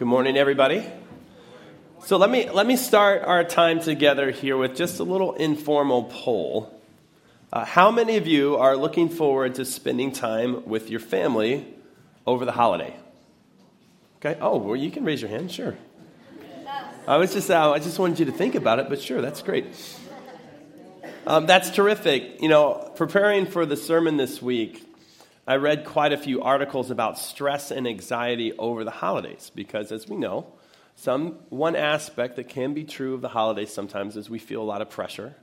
Good morning, everybody. So let me let me start our time together here with just a little informal poll. Uh, how many of you are looking forward to spending time with your family over the holiday? Okay. Oh, well, you can raise your hand. Sure. I was just uh, I just wanted you to think about it, but sure, that's great. Um, that's terrific. You know, preparing for the sermon this week, I read quite a few articles about stress and anxiety over the holidays because, as we know, some one aspect that can be true of the holidays sometimes is we feel a lot of pressure.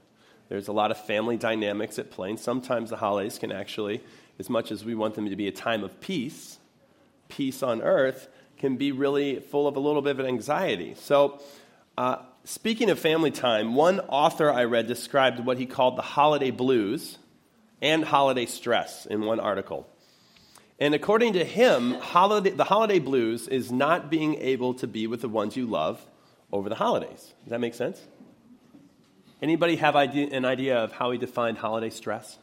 There's a lot of family dynamics at play, and sometimes the holidays can actually, as much as we want them to be a time of peace, peace on earth, can be really full of a little bit of anxiety. So, uh, speaking of family time, one author I read described what he called the holiday blues and holiday stress in one article. And according to him, holiday, the holiday blues is not being able to be with the ones you love over the holidays. Does that make sense? Anybody have idea, an idea of how he defined holiday stress?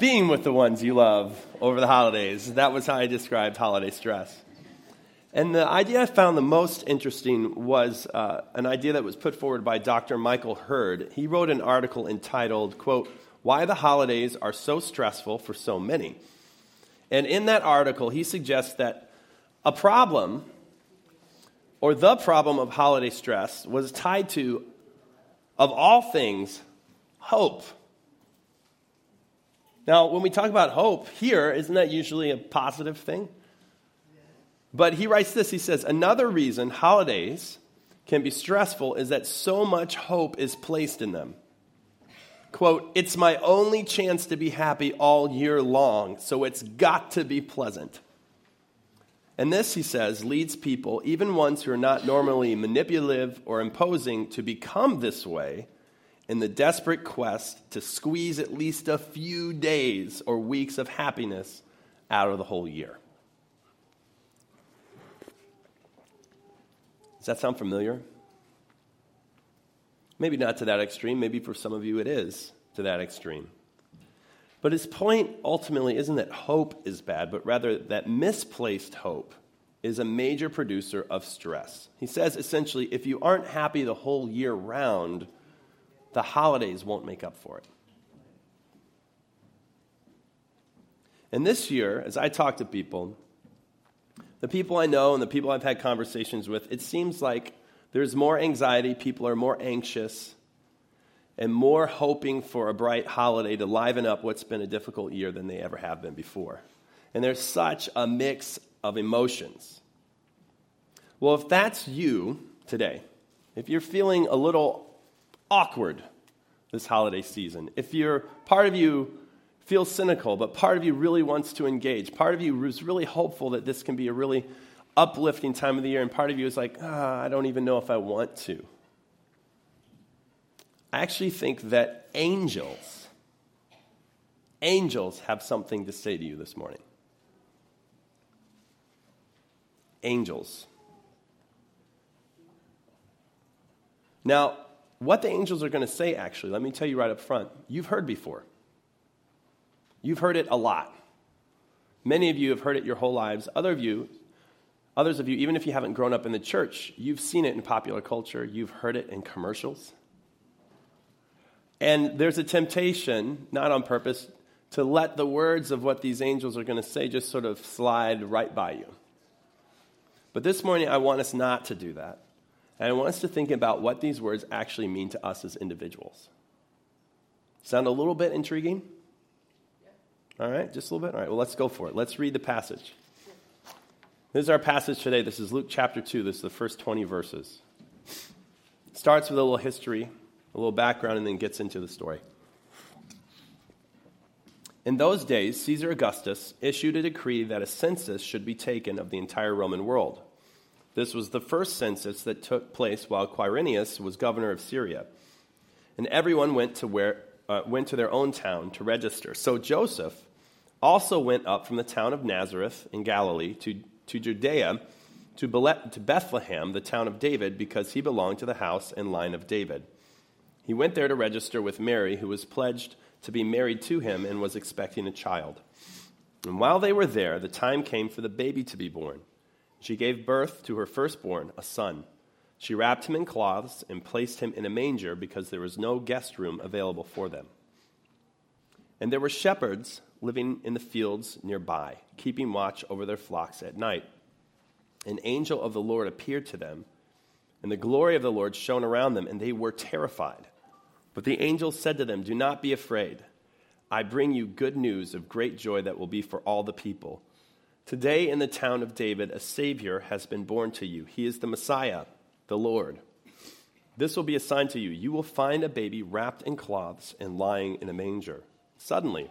Being with the ones you love over the holidays. That was how I described holiday stress. And the idea I found the most interesting was uh, an idea that was put forward by Dr. Michael Hurd. He wrote an article entitled, quote, why the holidays are so stressful for so many. And in that article, he suggests that a problem or the problem of holiday stress was tied to, of all things, hope. Now, when we talk about hope here, isn't that usually a positive thing? But he writes this he says, Another reason holidays can be stressful is that so much hope is placed in them quote, it's my only chance to be happy all year long, so it's got to be pleasant. And this, he says, leads people, even ones who are not normally manipulative or imposing, to become this way in the desperate quest to squeeze at least a few days or weeks of happiness out of the whole year. Does that sound familiar? Maybe not to that extreme. Maybe for some of you it is to that extreme. But his point ultimately isn't that hope is bad, but rather that misplaced hope is a major producer of stress. He says essentially if you aren't happy the whole year round, the holidays won't make up for it. And this year, as I talk to people, the people I know and the people I've had conversations with, it seems like there's more anxiety, people are more anxious, and more hoping for a bright holiday to liven up what's been a difficult year than they ever have been before. And there's such a mix of emotions. Well, if that's you today, if you're feeling a little awkward this holiday season, if you're part of you feels cynical, but part of you really wants to engage, part of you is really hopeful that this can be a really uplifting time of the year, and part of you is like, ah, I don't even know if I want to. I actually think that angels, angels have something to say to you this morning. Angels. Now, what the angels are going to say, actually, let me tell you right up front, you've heard before. You've heard it a lot. Many of you have heard it your whole lives. Other of you Others of you, even if you haven't grown up in the church, you've seen it in popular culture, you've heard it in commercials. And there's a temptation, not on purpose, to let the words of what these angels are going to say just sort of slide right by you. But this morning, I want us not to do that. And I want us to think about what these words actually mean to us as individuals. Sound a little bit intriguing? All right, just a little bit? All right, well, let's go for it. Let's read the passage. This is our passage today. This is Luke chapter 2. This is the first 20 verses. It starts with a little history, a little background, and then gets into the story. In those days, Caesar Augustus issued a decree that a census should be taken of the entire Roman world. This was the first census that took place while Quirinius was governor of Syria. And everyone went to, where, uh, went to their own town to register. So Joseph also went up from the town of Nazareth in Galilee to to Judea, to Bethlehem, the town of David, because he belonged to the house and line of David. He went there to register with Mary, who was pledged to be married to him and was expecting a child. And while they were there, the time came for the baby to be born. She gave birth to her firstborn, a son. She wrapped him in cloths and placed him in a manger because there was no guest room available for them. And there were shepherds living in the fields nearby, keeping watch over their flocks at night. An angel of the Lord appeared to them, and the glory of the Lord shone around them, and they were terrified. But the angel said to them, Do not be afraid. I bring you good news of great joy that will be for all the people. Today in the town of David, a Savior has been born to you. He is the Messiah, the Lord. This will be a sign to you. You will find a baby wrapped in cloths and lying in a manger. Suddenly,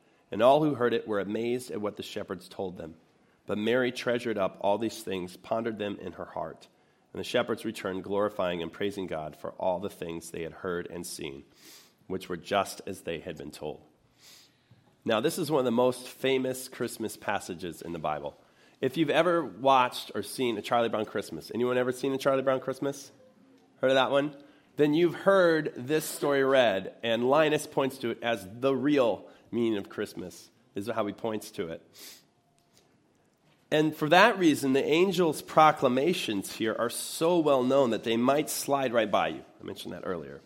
And all who heard it were amazed at what the shepherds told them. But Mary treasured up all these things, pondered them in her heart. And the shepherds returned, glorifying and praising God for all the things they had heard and seen which were just as they had been told. Now, this is one of the most famous Christmas passages in the Bible. If you've ever watched or seen a Charlie Brown Christmas, anyone ever seen a Charlie Brown Christmas? Heard of that one? Then you've heard this story read, and Linus points to it as the real meaning of Christmas, is how he points to it. And for that reason, the angel's proclamations here are so well known that they might slide right by you. I mentioned that earlier.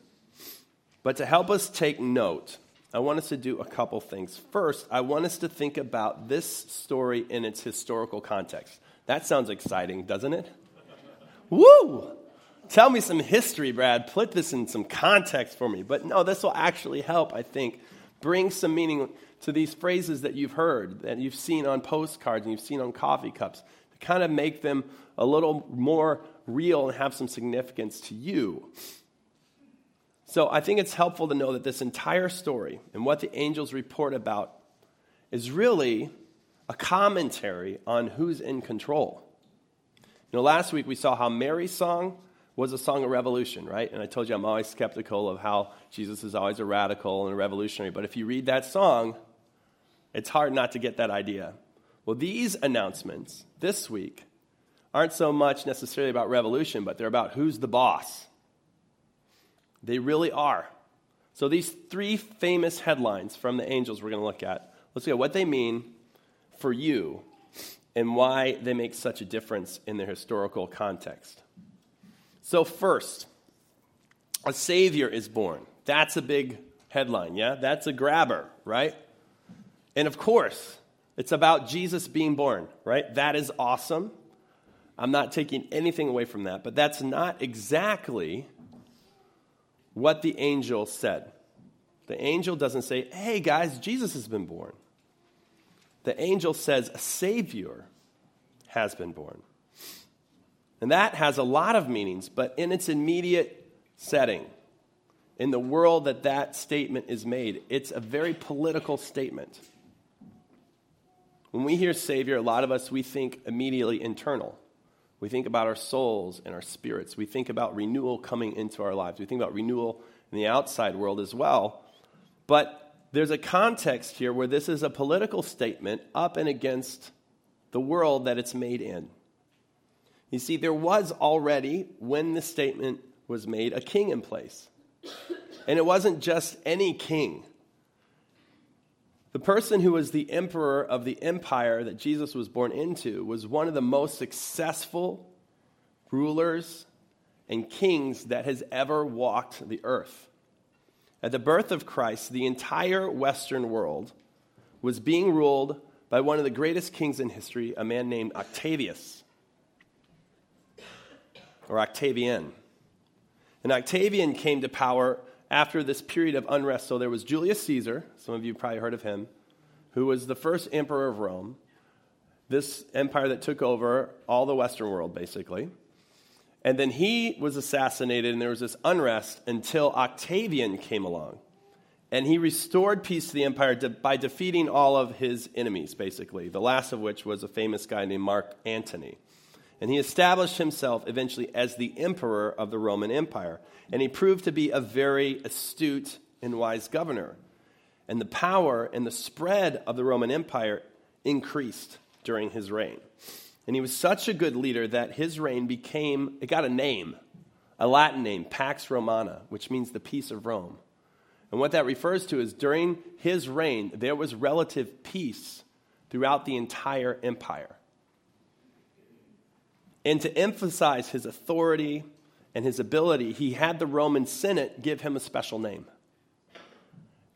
But to help us take note, I want us to do a couple things. First, I want us to think about this story in its historical context. That sounds exciting, doesn't it? Woo! Tell me some history, Brad. Put this in some context for me. But no, this will actually help, I think, bring some meaning to these phrases that you've heard, that you've seen on postcards and you've seen on coffee cups, to kind of make them a little more real and have some significance to you. So I think it's helpful to know that this entire story and what the angels report about is really a commentary on who's in control. You know, last week we saw how Mary's song was a song of revolution, right? And I told you I'm always skeptical of how Jesus is always a radical and a revolutionary. But if you read that song, it's hard not to get that idea. Well, these announcements this week aren't so much necessarily about revolution, but they're about who's the boss. They really are. So, these three famous headlines from the angels we're going to look at, let's look at what they mean for you and why they make such a difference in their historical context. So, first, a Savior is born. That's a big headline, yeah? That's a grabber, right? And of course, it's about Jesus being born, right? That is awesome. I'm not taking anything away from that, but that's not exactly what the angel said. The angel doesn't say, hey guys, Jesus has been born. The angel says, a Savior has been born. And that has a lot of meanings, but in its immediate setting, in the world that that statement is made, it's a very political statement. When we hear Savior, a lot of us, we think immediately internal. We think about our souls and our spirits. We think about renewal coming into our lives. We think about renewal in the outside world as well. But there's a context here where this is a political statement up and against the world that it's made in. You see, there was already, when the statement was made, a king in place. And it wasn't just any king. The person who was the emperor of the empire that Jesus was born into was one of the most successful rulers and kings that has ever walked the earth. At the birth of Christ, the entire Western world was being ruled by one of the greatest kings in history, a man named Octavius, or Octavian. And Octavian came to power after this period of unrest. So there was Julius Caesar, some of you probably heard of him, who was the first emperor of Rome, this empire that took over all the Western world, basically. And then he was assassinated, and there was this unrest until Octavian came along. And he restored peace to the empire by defeating all of his enemies, basically, the last of which was a famous guy named Mark Antony. And he established himself eventually as the emperor of the Roman Empire. And he proved to be a very astute and wise governor. And the power and the spread of the Roman Empire increased during his reign. And he was such a good leader that his reign became, it got a name, a Latin name, Pax Romana, which means the peace of Rome. And what that refers to is during his reign, there was relative peace throughout the entire empire. And to emphasize his authority and his ability, he had the Roman Senate give him a special name.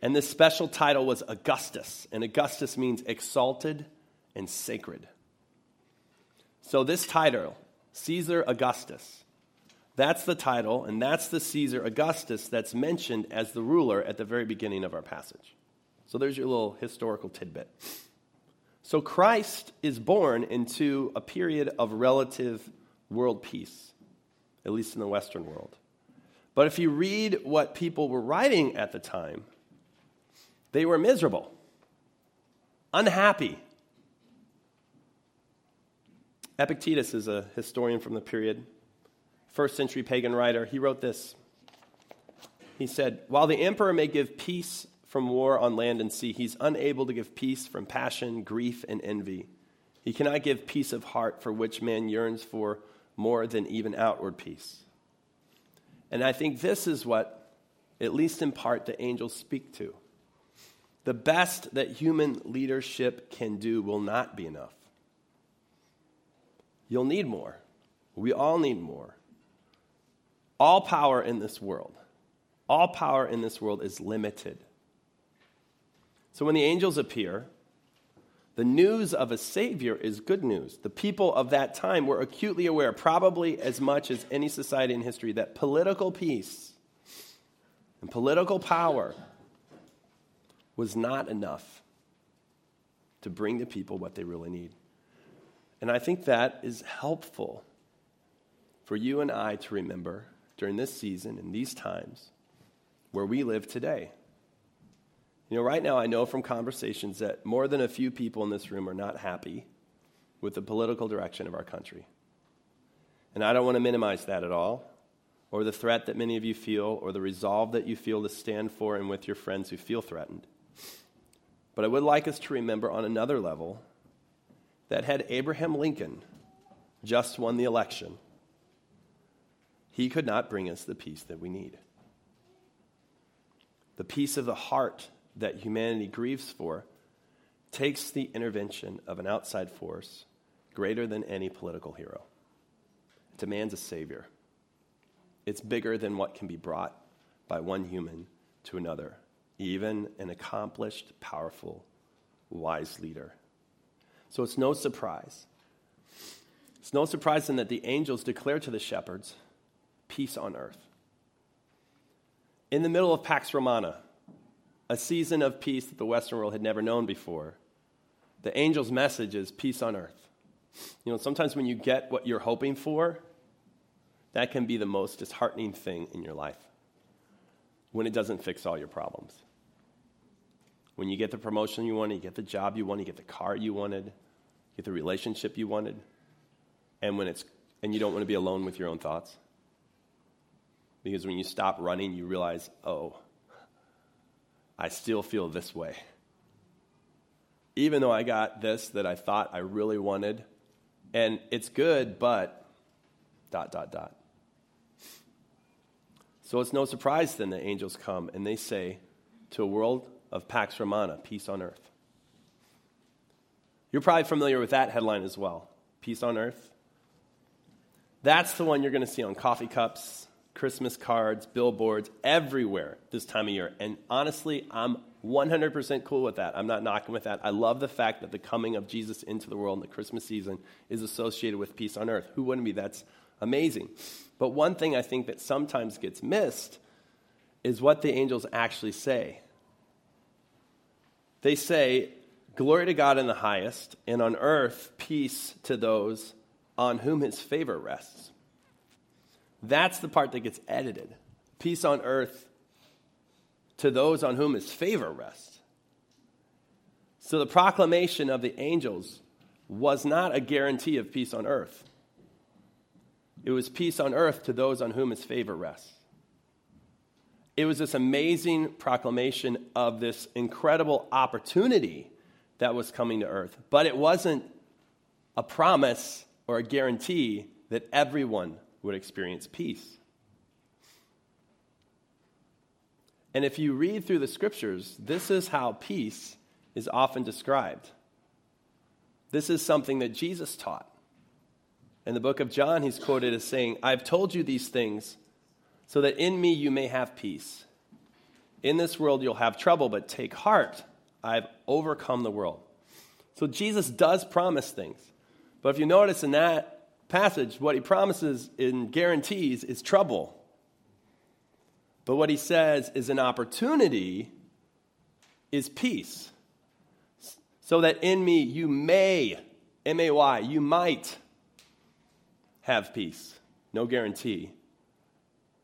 And this special title was Augustus. And Augustus means exalted and sacred. So, this title, Caesar Augustus, that's the title, and that's the Caesar Augustus that's mentioned as the ruler at the very beginning of our passage. So, there's your little historical tidbit. So, Christ is born into a period of relative world peace, at least in the Western world. But if you read what people were writing at the time, they were miserable, unhappy. Epictetus is a historian from the period, first century pagan writer. He wrote this. He said, While the emperor may give peace from war on land and sea, he's unable to give peace from passion, grief, and envy. He cannot give peace of heart for which man yearns for more than even outward peace. And I think this is what, at least in part, the angels speak to. The best that human leadership can do will not be enough. You'll need more. We all need more. All power in this world, all power in this world is limited. So when the angels appear, the news of a Savior is good news. The people of that time were acutely aware, probably as much as any society in history, that political peace and political power was not enough to bring the people what they really need. And I think that is helpful for you and I to remember during this season and these times where we live today. You know, right now I know from conversations that more than a few people in this room are not happy with the political direction of our country. And I don't want to minimize that at all, or the threat that many of you feel, or the resolve that you feel to stand for and with your friends who feel threatened. But I would like us to remember on another level that had Abraham Lincoln just won the election, he could not bring us the peace that we need. The peace of the heart that humanity grieves for takes the intervention of an outside force greater than any political hero. It demands a savior. It's bigger than what can be brought by one human to another even an accomplished, powerful, wise leader. So it's no surprise. It's no surprise then that the angels declare to the shepherds peace on earth. In the middle of Pax Romana, a season of peace that the Western world had never known before, the angel's message is peace on earth. You know, sometimes when you get what you're hoping for, that can be the most disheartening thing in your life when it doesn't fix all your problems. When you get the promotion you wanted, you get the job you wanted, you get the car you wanted, you get the relationship you wanted, and when it's and you don't want to be alone with your own thoughts. Because when you stop running, you realize, oh, I still feel this way. Even though I got this that I thought I really wanted, and it's good, but dot, dot, dot. So it's no surprise then that angels come and they say to a world of Pax Romana, peace on earth. You're probably familiar with that headline as well Peace on Earth. That's the one you're going to see on coffee cups, Christmas cards, billboards, everywhere this time of year. And honestly, I'm 100% cool with that. I'm not knocking with that. I love the fact that the coming of Jesus into the world in the Christmas season is associated with peace on earth. Who wouldn't be? That's amazing. But one thing I think that sometimes gets missed is what the angels actually say. They say, Glory to God in the highest, and on earth peace to those on whom his favor rests. That's the part that gets edited. Peace on earth to those on whom his favor rests. So the proclamation of the angels was not a guarantee of peace on earth. It was peace on earth to those on whom his favor rests. It was this amazing proclamation of this incredible opportunity that was coming to earth. But it wasn't a promise or a guarantee that everyone would experience peace. And if you read through the scriptures, this is how peace is often described. This is something that Jesus taught. In the book of John, he's quoted as saying, I've told you these things so that in me you may have peace. In this world you'll have trouble, but take heart. I've overcome the world. So Jesus does promise things. But if you notice in that passage, what he promises and guarantees is trouble. But what he says is an opportunity is peace. So that in me you may, M A Y, you might have peace. No guarantee.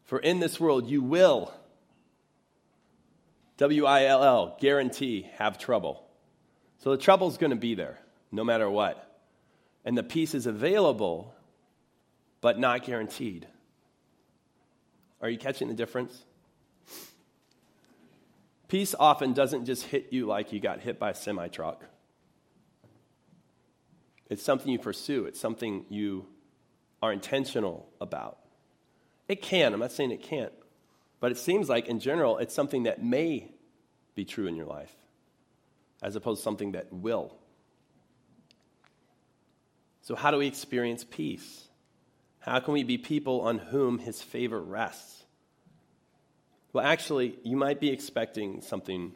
For in this world you will, W I L L, guarantee, have trouble. So the trouble's going to be there no matter what. And the peace is available, but not guaranteed. Are you catching the difference? Peace often doesn't just hit you like you got hit by a semi truck. It's something you pursue, it's something you are intentional about. It can, I'm not saying it can't, but it seems like in general it's something that may be true in your life as opposed to something that will. So, how do we experience peace? How can we be people on whom his favor rests? Well, actually, you might be expecting something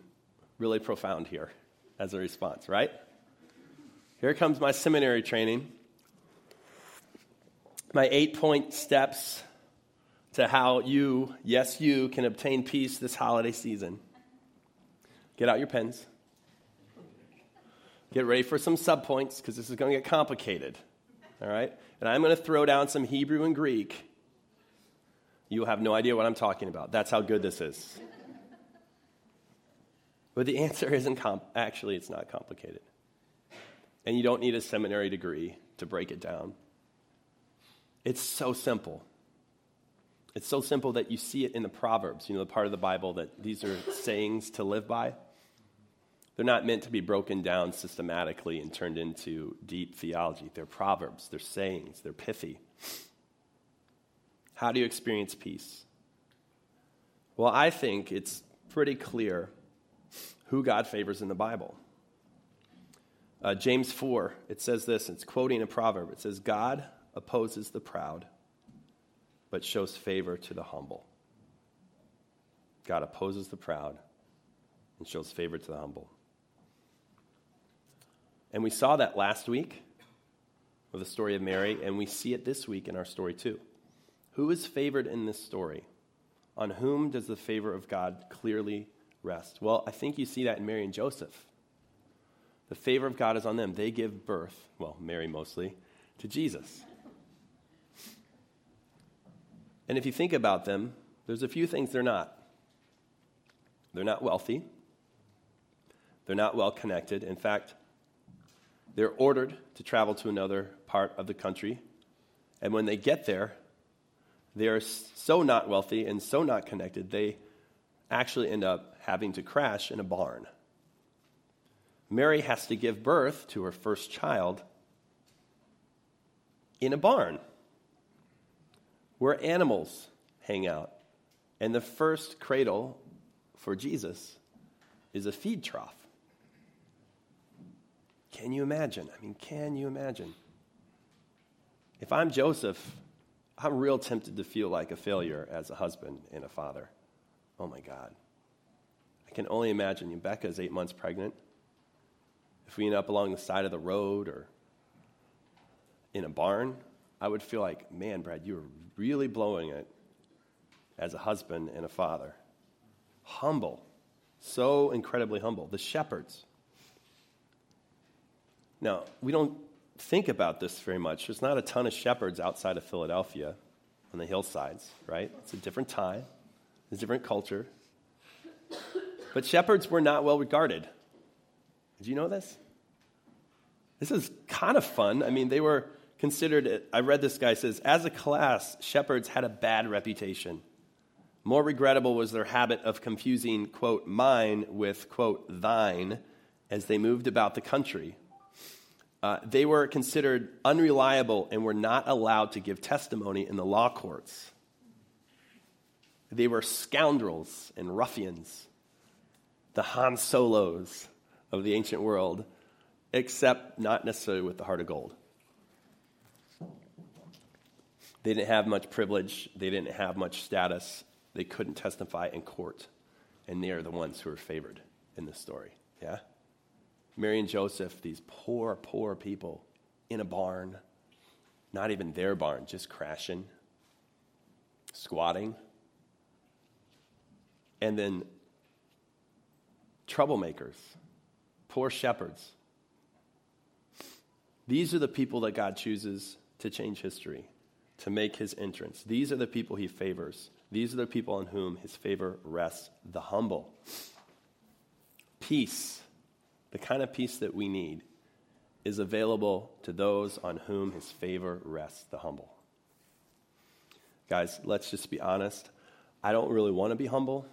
really profound here as a response, right? Here comes my seminary training my eight point steps to how you, yes, you, can obtain peace this holiday season. Get out your pens. Get ready for some subpoints because this is going to get complicated. All right? And I'm going to throw down some Hebrew and Greek. You'll have no idea what I'm talking about. That's how good this is. But the answer isn't comp- actually, it's not complicated. And you don't need a seminary degree to break it down. It's so simple. It's so simple that you see it in the Proverbs, you know, the part of the Bible that these are sayings to live by. They're not meant to be broken down systematically and turned into deep theology. They're proverbs, they're sayings, they're pithy. How do you experience peace? Well, I think it's pretty clear who God favors in the Bible. Uh, James 4, it says this, it's quoting a proverb. It says, God opposes the proud, but shows favor to the humble. God opposes the proud and shows favor to the humble. And we saw that last week with the story of Mary, and we see it this week in our story too. Who is favored in this story? On whom does the favor of God clearly rest? Well, I think you see that in Mary and Joseph. The favor of God is on them. They give birth, well, Mary mostly, to Jesus. And if you think about them, there's a few things they're not. They're not wealthy. They're not well connected. In fact, they're ordered to travel to another part of the country. And when they get there, they are so not wealthy and so not connected, they actually end up having to crash in a barn. Mary has to give birth to her first child in a barn where animals hang out. And the first cradle for Jesus is a feed trough. Can you imagine? I mean, can you imagine? If I'm Joseph, I'm real tempted to feel like a failure as a husband and a father. Oh my God. I can only imagine. Becca is eight months pregnant. If we end up along the side of the road or in a barn, I would feel like, man, Brad, you are really blowing it as a husband and a father. Humble, so incredibly humble. The shepherds. Now, we don't think about this very much. There's not a ton of shepherds outside of Philadelphia on the hillsides, right? It's a different time, it's a different culture. But shepherds were not well regarded. Did you know this? This is kind of fun. I mean, they were considered, I read this guy says, as a class, shepherds had a bad reputation. More regrettable was their habit of confusing, quote, mine with, quote, thine as they moved about the country. Uh, they were considered unreliable and were not allowed to give testimony in the law courts. They were scoundrels and ruffians, the Han Solos of the ancient world, except not necessarily with the heart of gold. They didn't have much privilege, they didn't have much status, they couldn't testify in court, and they are the ones who are favored in this story. Yeah? Mary and Joseph, these poor, poor people in a barn, not even their barn, just crashing, squatting. And then troublemakers, poor shepherds. These are the people that God chooses to change history, to make his entrance. These are the people he favors. These are the people on whom his favor rests the humble. Peace, the kind of peace that we need, is available to those on whom his favor rests the humble. Guys, let's just be honest. I don't really want to be humble.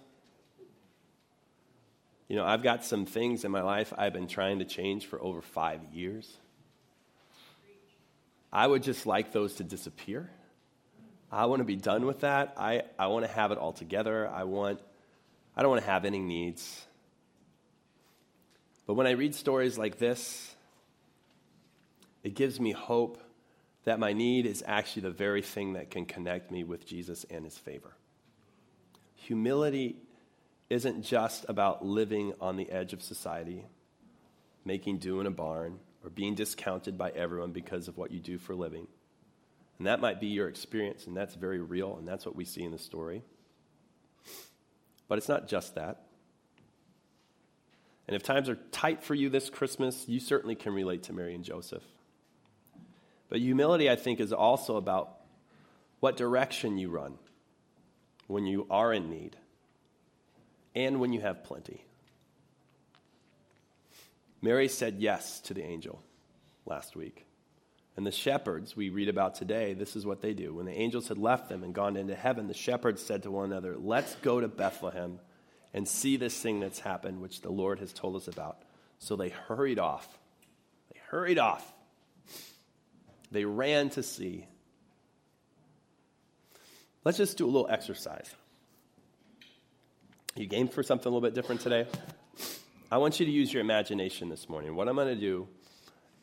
You know, I've got some things in my life I've been trying to change for over five years. I would just like those to disappear. I want to be done with that. I, I want to have it all together. I want I don't want to have any needs. But when I read stories like this, it gives me hope that my need is actually the very thing that can connect me with Jesus and his favor. Humility isn't just about living on the edge of society, making do in a barn, or being discounted by everyone because of what you do for a living. And that might be your experience, and that's very real, and that's what we see in the story. But it's not just that. And if times are tight for you this Christmas, you certainly can relate to Mary and Joseph. But humility, I think, is also about what direction you run when you are in need and when you have plenty. Mary said yes to the angel last week. And the shepherds we read about today, this is what they do. When the angels had left them and gone into heaven, the shepherds said to one another, Let's go to Bethlehem and see this thing that's happened, which the Lord has told us about. So they hurried off. They hurried off. They ran to see. Let's just do a little exercise. You game for something a little bit different today? I want you to use your imagination this morning. What I'm going to do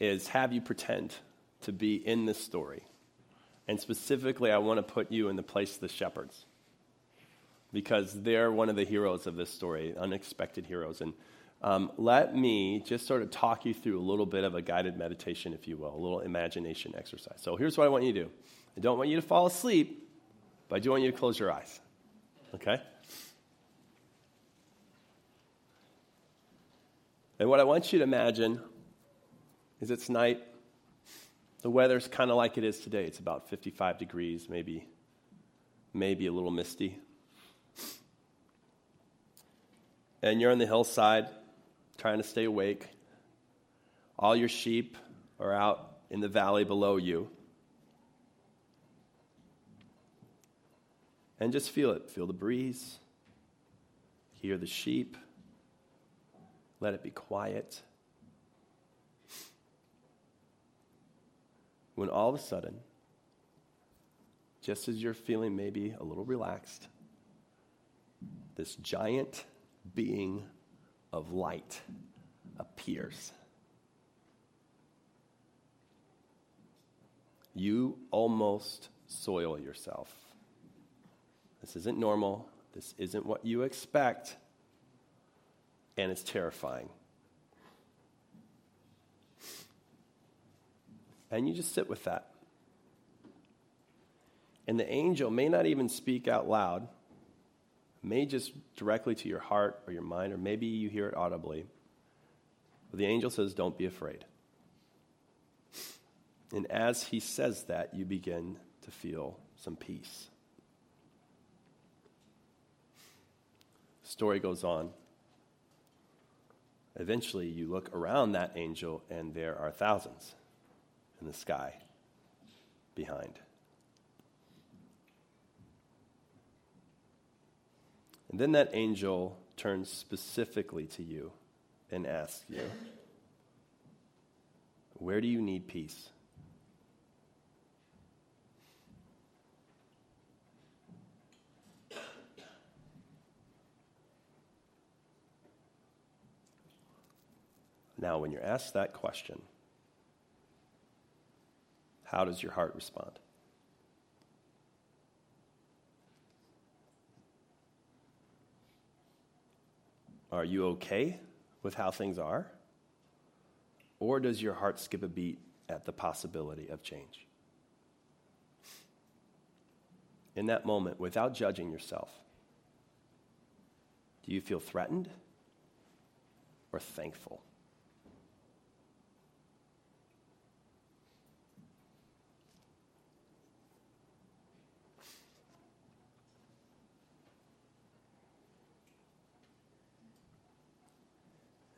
is have you pretend to be in this story. And specifically, I want to put you in the place of the shepherds because they're one of the heroes of this story, unexpected heroes. And um, let me just sort of talk you through a little bit of a guided meditation, if you will, a little imagination exercise. So here's what I want you to do I don't want you to fall asleep, but I do want you to close your eyes. Okay? And what I want you to imagine is it's night. The weather's kind of like it is today. It's about 55 degrees, maybe, maybe a little misty. And you're on the hillside trying to stay awake. All your sheep are out in the valley below you. And just feel it. Feel the breeze. Hear the sheep. Let it be quiet. When all of a sudden, just as you're feeling maybe a little relaxed, this giant being of light appears. You almost soil yourself. This isn't normal. This isn't what you expect and it's terrifying. And you just sit with that. And the angel may not even speak out loud, may just directly to your heart or your mind, or maybe you hear it audibly. But the angel says, Don't be afraid. And as he says that, you begin to feel some peace. Story goes on. eventually you look around that angel and there are thousands in the sky behind. And then that angel turns specifically to you and asks you, Where do you need peace? Now, when you're asked that question, how does your heart respond? Are you okay with how things are? Or does your heart skip a beat at the possibility of change? In that moment, without judging yourself, do you feel threatened or thankful?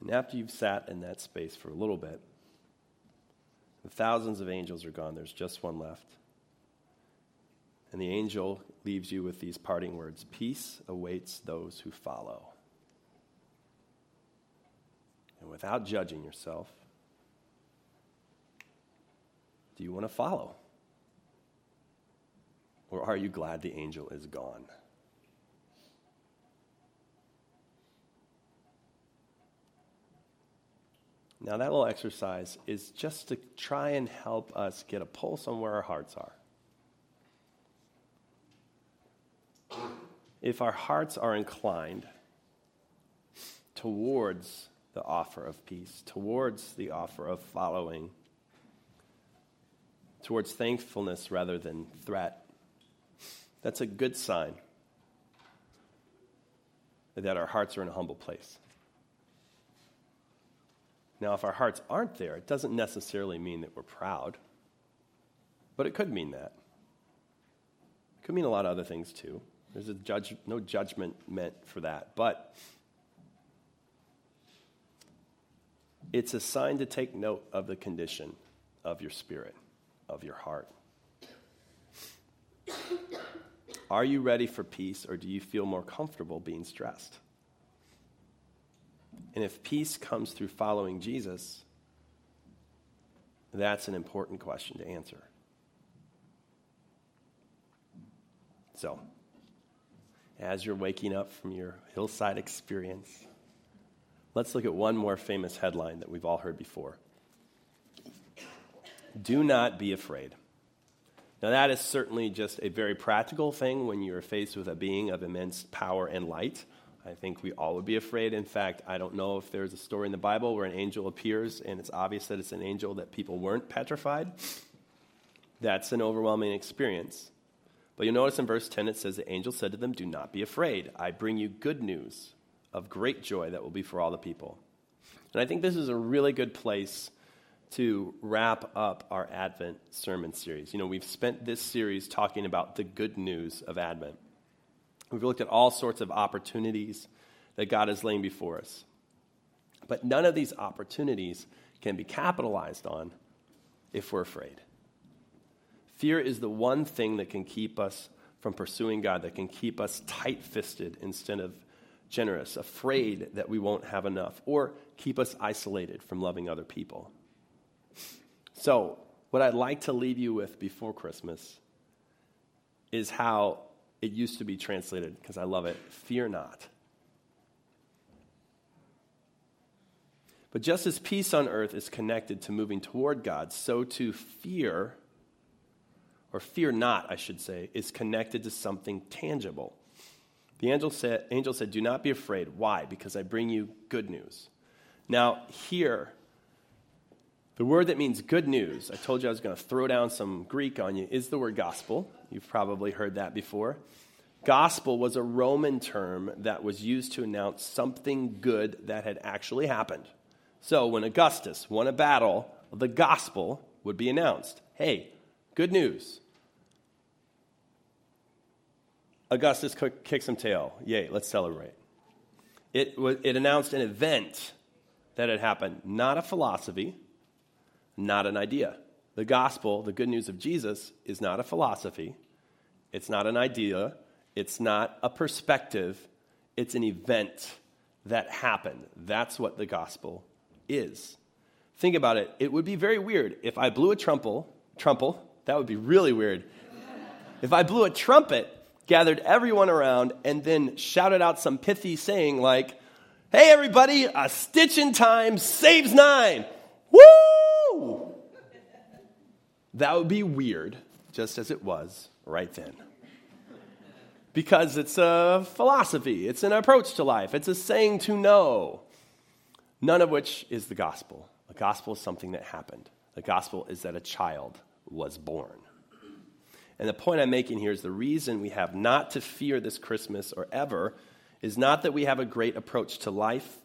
And after you've sat in that space for a little bit, the thousands of angels are gone, there's just one left. And the angel leaves you with these parting words Peace awaits those who follow. And without judging yourself, do you want to follow? Or are you glad the angel is gone? Now, that little exercise is just to try and help us get a pulse on where our hearts are. If our hearts are inclined towards the offer of peace, towards the offer of following, towards thankfulness rather than threat, that's a good sign that our hearts are in a humble place. Now, if our hearts aren't there, it doesn't necessarily mean that we're proud, but it could mean that. It could mean a lot of other things too. There's judge, no judgment meant for that, but it's a sign to take note of the condition of your spirit, of your heart. Are you ready for peace, or do you feel more comfortable being stressed? And if peace comes through following Jesus, that's an important question to answer. So, as you're waking up from your hillside experience, let's look at one more famous headline that we've all heard before Do not be afraid. Now, that is certainly just a very practical thing when you're faced with a being of immense power and light. I think we all would be afraid. In fact, I don't know if there's a story in the Bible where an angel appears and it's obvious that it's an angel that people weren't petrified. That's an overwhelming experience. But you'll notice in verse 10 it says, The angel said to them, Do not be afraid. I bring you good news of great joy that will be for all the people. And I think this is a really good place to wrap up our Advent sermon series. You know, we've spent this series talking about the good news of Advent. We've looked at all sorts of opportunities that God is laying before us. But none of these opportunities can be capitalized on if we're afraid. Fear is the one thing that can keep us from pursuing God, that can keep us tight fisted instead of generous, afraid that we won't have enough, or keep us isolated from loving other people. So, what I'd like to leave you with before Christmas is how it used to be translated, because I love it fear not. But just as peace on earth is connected to moving toward God, so to fear, or fear not, I should say, is connected to something tangible. The angel said, angel said, Do not be afraid. Why? Because I bring you good news. Now, here, the word that means good news, I told you I was going to throw down some Greek on you, is the word gospel. You've probably heard that before. Gospel was a Roman term that was used to announce something good that had actually happened. So when Augustus won a battle, the gospel would be announced. Hey, good news. Augustus kicked some tail. Yay, let's celebrate. It, it announced an event that had happened, not a philosophy, not an idea. The gospel, the good news of Jesus, is not a philosophy, it's not an idea, it's not a perspective, it's an event that happened. That's what the gospel is. Think about it. It would be very weird if I blew a trumpet, trumpet, that would be really weird. if I blew a trumpet, gathered everyone around, and then shouted out some pithy saying like, Hey everybody, a stitch in time saves nine. Woo! That would be weird, just as it was right then. Because it's a philosophy, it's an approach to life, it's a saying to know, none of which is the gospel. The gospel is something that happened. The gospel is that a child was born. And the point I'm making here is the reason we have not to fear this Christmas or ever is not that we have a great approach to life.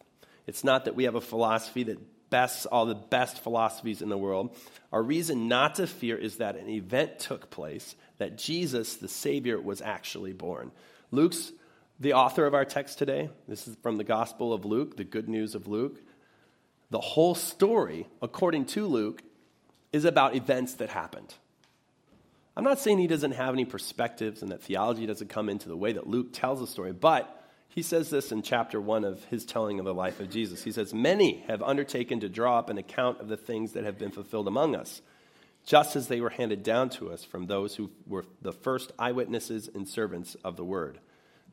It's not that we have a philosophy that bests all the best philosophies in the world. Our reason not to fear is that an event took place, that Jesus, the Savior, was actually born. Luke's the author of our text today. This is from the Gospel of Luke, the good news of Luke. The whole story, according to Luke, is about events that happened. I'm not saying he doesn't have any perspectives and that theology doesn't come into the way that Luke tells the story, but he says this in chapter one of his telling of the life of Jesus. He says, Many have undertaken to draw up an account of the things that have been fulfilled among us, just as they were handed down to us from those who were the first eyewitnesses and servants of the word.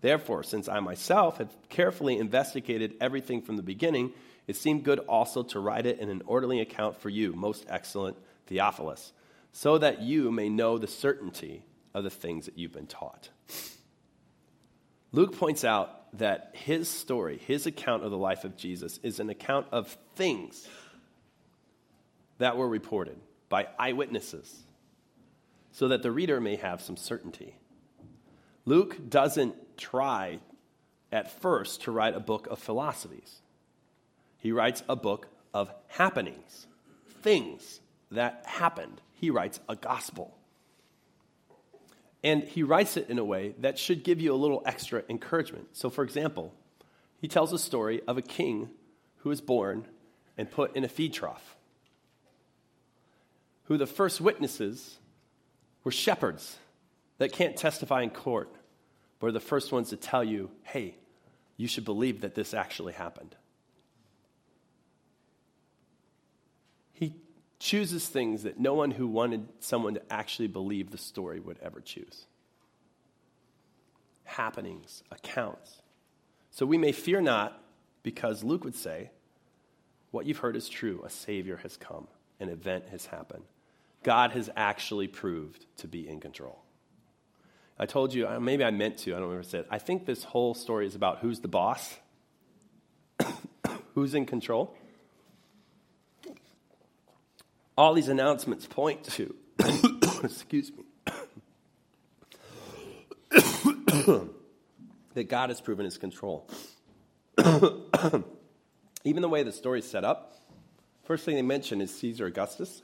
Therefore, since I myself have carefully investigated everything from the beginning, it seemed good also to write it in an orderly account for you, most excellent Theophilus, so that you may know the certainty of the things that you've been taught. Luke points out that his story, his account of the life of Jesus, is an account of things that were reported by eyewitnesses so that the reader may have some certainty. Luke doesn't try at first to write a book of philosophies, he writes a book of happenings, things that happened. He writes a gospel. And he writes it in a way that should give you a little extra encouragement. So, for example, he tells a story of a king who was born and put in a feed trough, who the first witnesses were shepherds that can't testify in court, but are the first ones to tell you, hey, you should believe that this actually happened. He chooses things that no one who wanted someone to actually believe the story would ever choose happenings, accounts. So we may fear not, because Luke would say, what you've heard is true. A Savior has come, an event has happened. God has actually proved to be in control. I told you, uh, maybe I meant to, I don't remember said. I think this whole story is about who's the boss, who's in control all these announcements point to, excuse me, that God has proven his control. Even the way the story is set up, first thing they mention is Caesar Augustus,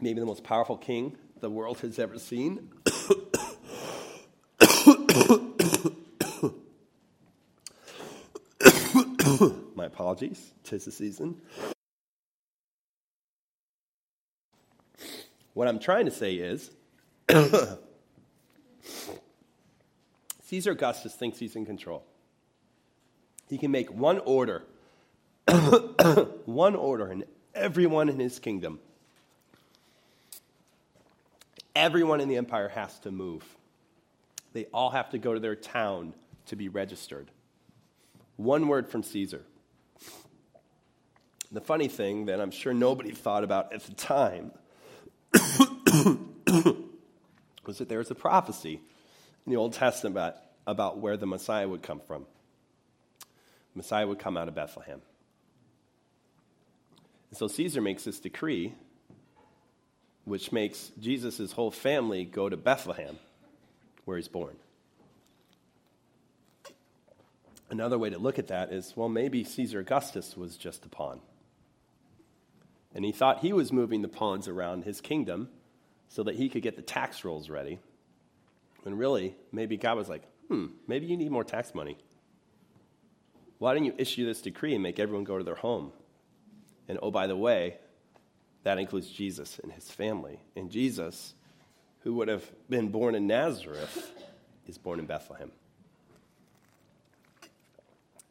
maybe the most powerful king the world has ever seen. My apologies, tis the season. What I'm trying to say is Caesar Augustus thinks he's in control. He can make one order, one order, and everyone in his kingdom, everyone in the empire has to move. They all have to go to their town to be registered. One word from Caesar. The funny thing that I'm sure nobody thought about at the time was that there was a prophecy in the Old Testament about, about where the Messiah would come from. The Messiah would come out of Bethlehem. And so Caesar makes this decree, which makes Jesus' whole family go to Bethlehem, where he's born. Another way to look at that is well, maybe Caesar Augustus was just a pawn. And he thought he was moving the pawns around his kingdom so that he could get the tax rolls ready. And really, maybe God was like, hmm, maybe you need more tax money. Why don't you issue this decree and make everyone go to their home? And oh, by the way, that includes Jesus and his family. And Jesus, who would have been born in Nazareth, is born in Bethlehem.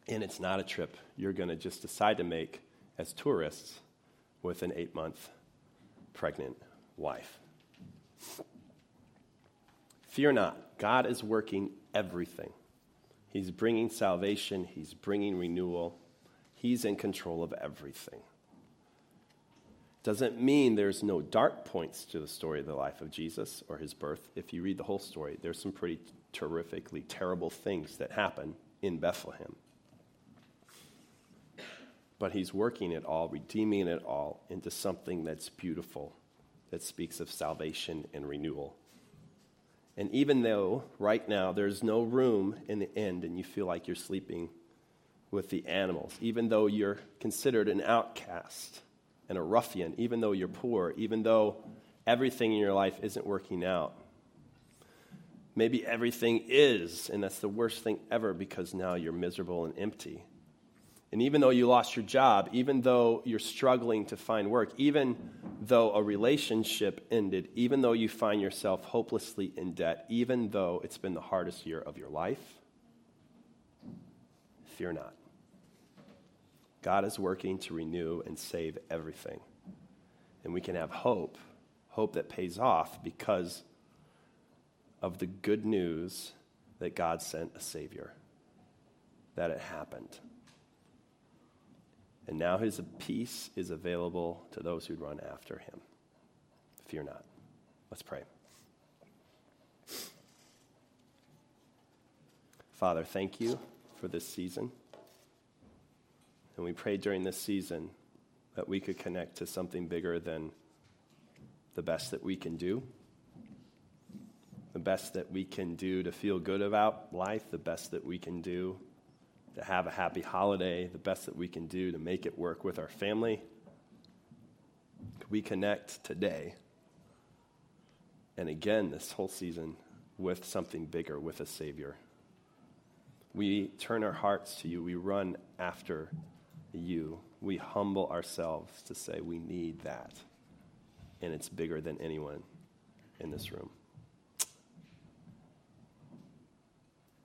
And it's not a trip you're going to just decide to make as tourists with an eight month pregnant wife. Fear not, God is working everything. He's bringing salvation, He's bringing renewal, He's in control of everything. Doesn't mean there's no dark points to the story of the life of Jesus or his birth. If you read the whole story, there's some pretty terrifically terrible things that happen in Bethlehem. But he's working it all, redeeming it all into something that's beautiful, that speaks of salvation and renewal. And even though right now there's no room in the end and you feel like you're sleeping with the animals, even though you're considered an outcast and a ruffian, even though you're poor, even though everything in your life isn't working out, maybe everything is, and that's the worst thing ever because now you're miserable and empty. And even though you lost your job, even though you're struggling to find work, even though a relationship ended, even though you find yourself hopelessly in debt, even though it's been the hardest year of your life, fear not. God is working to renew and save everything. And we can have hope, hope that pays off because of the good news that God sent a Savior, that it happened. And now his peace is available to those who run after him. Fear not. Let's pray. Father, thank you for this season. And we pray during this season that we could connect to something bigger than the best that we can do, the best that we can do to feel good about life, the best that we can do to have a happy holiday, the best that we can do to make it work with our family. We connect today and again this whole season with something bigger, with a Savior. We turn our hearts to you, we run after you, we humble ourselves to say we need that, and it's bigger than anyone in this room.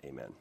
Amen.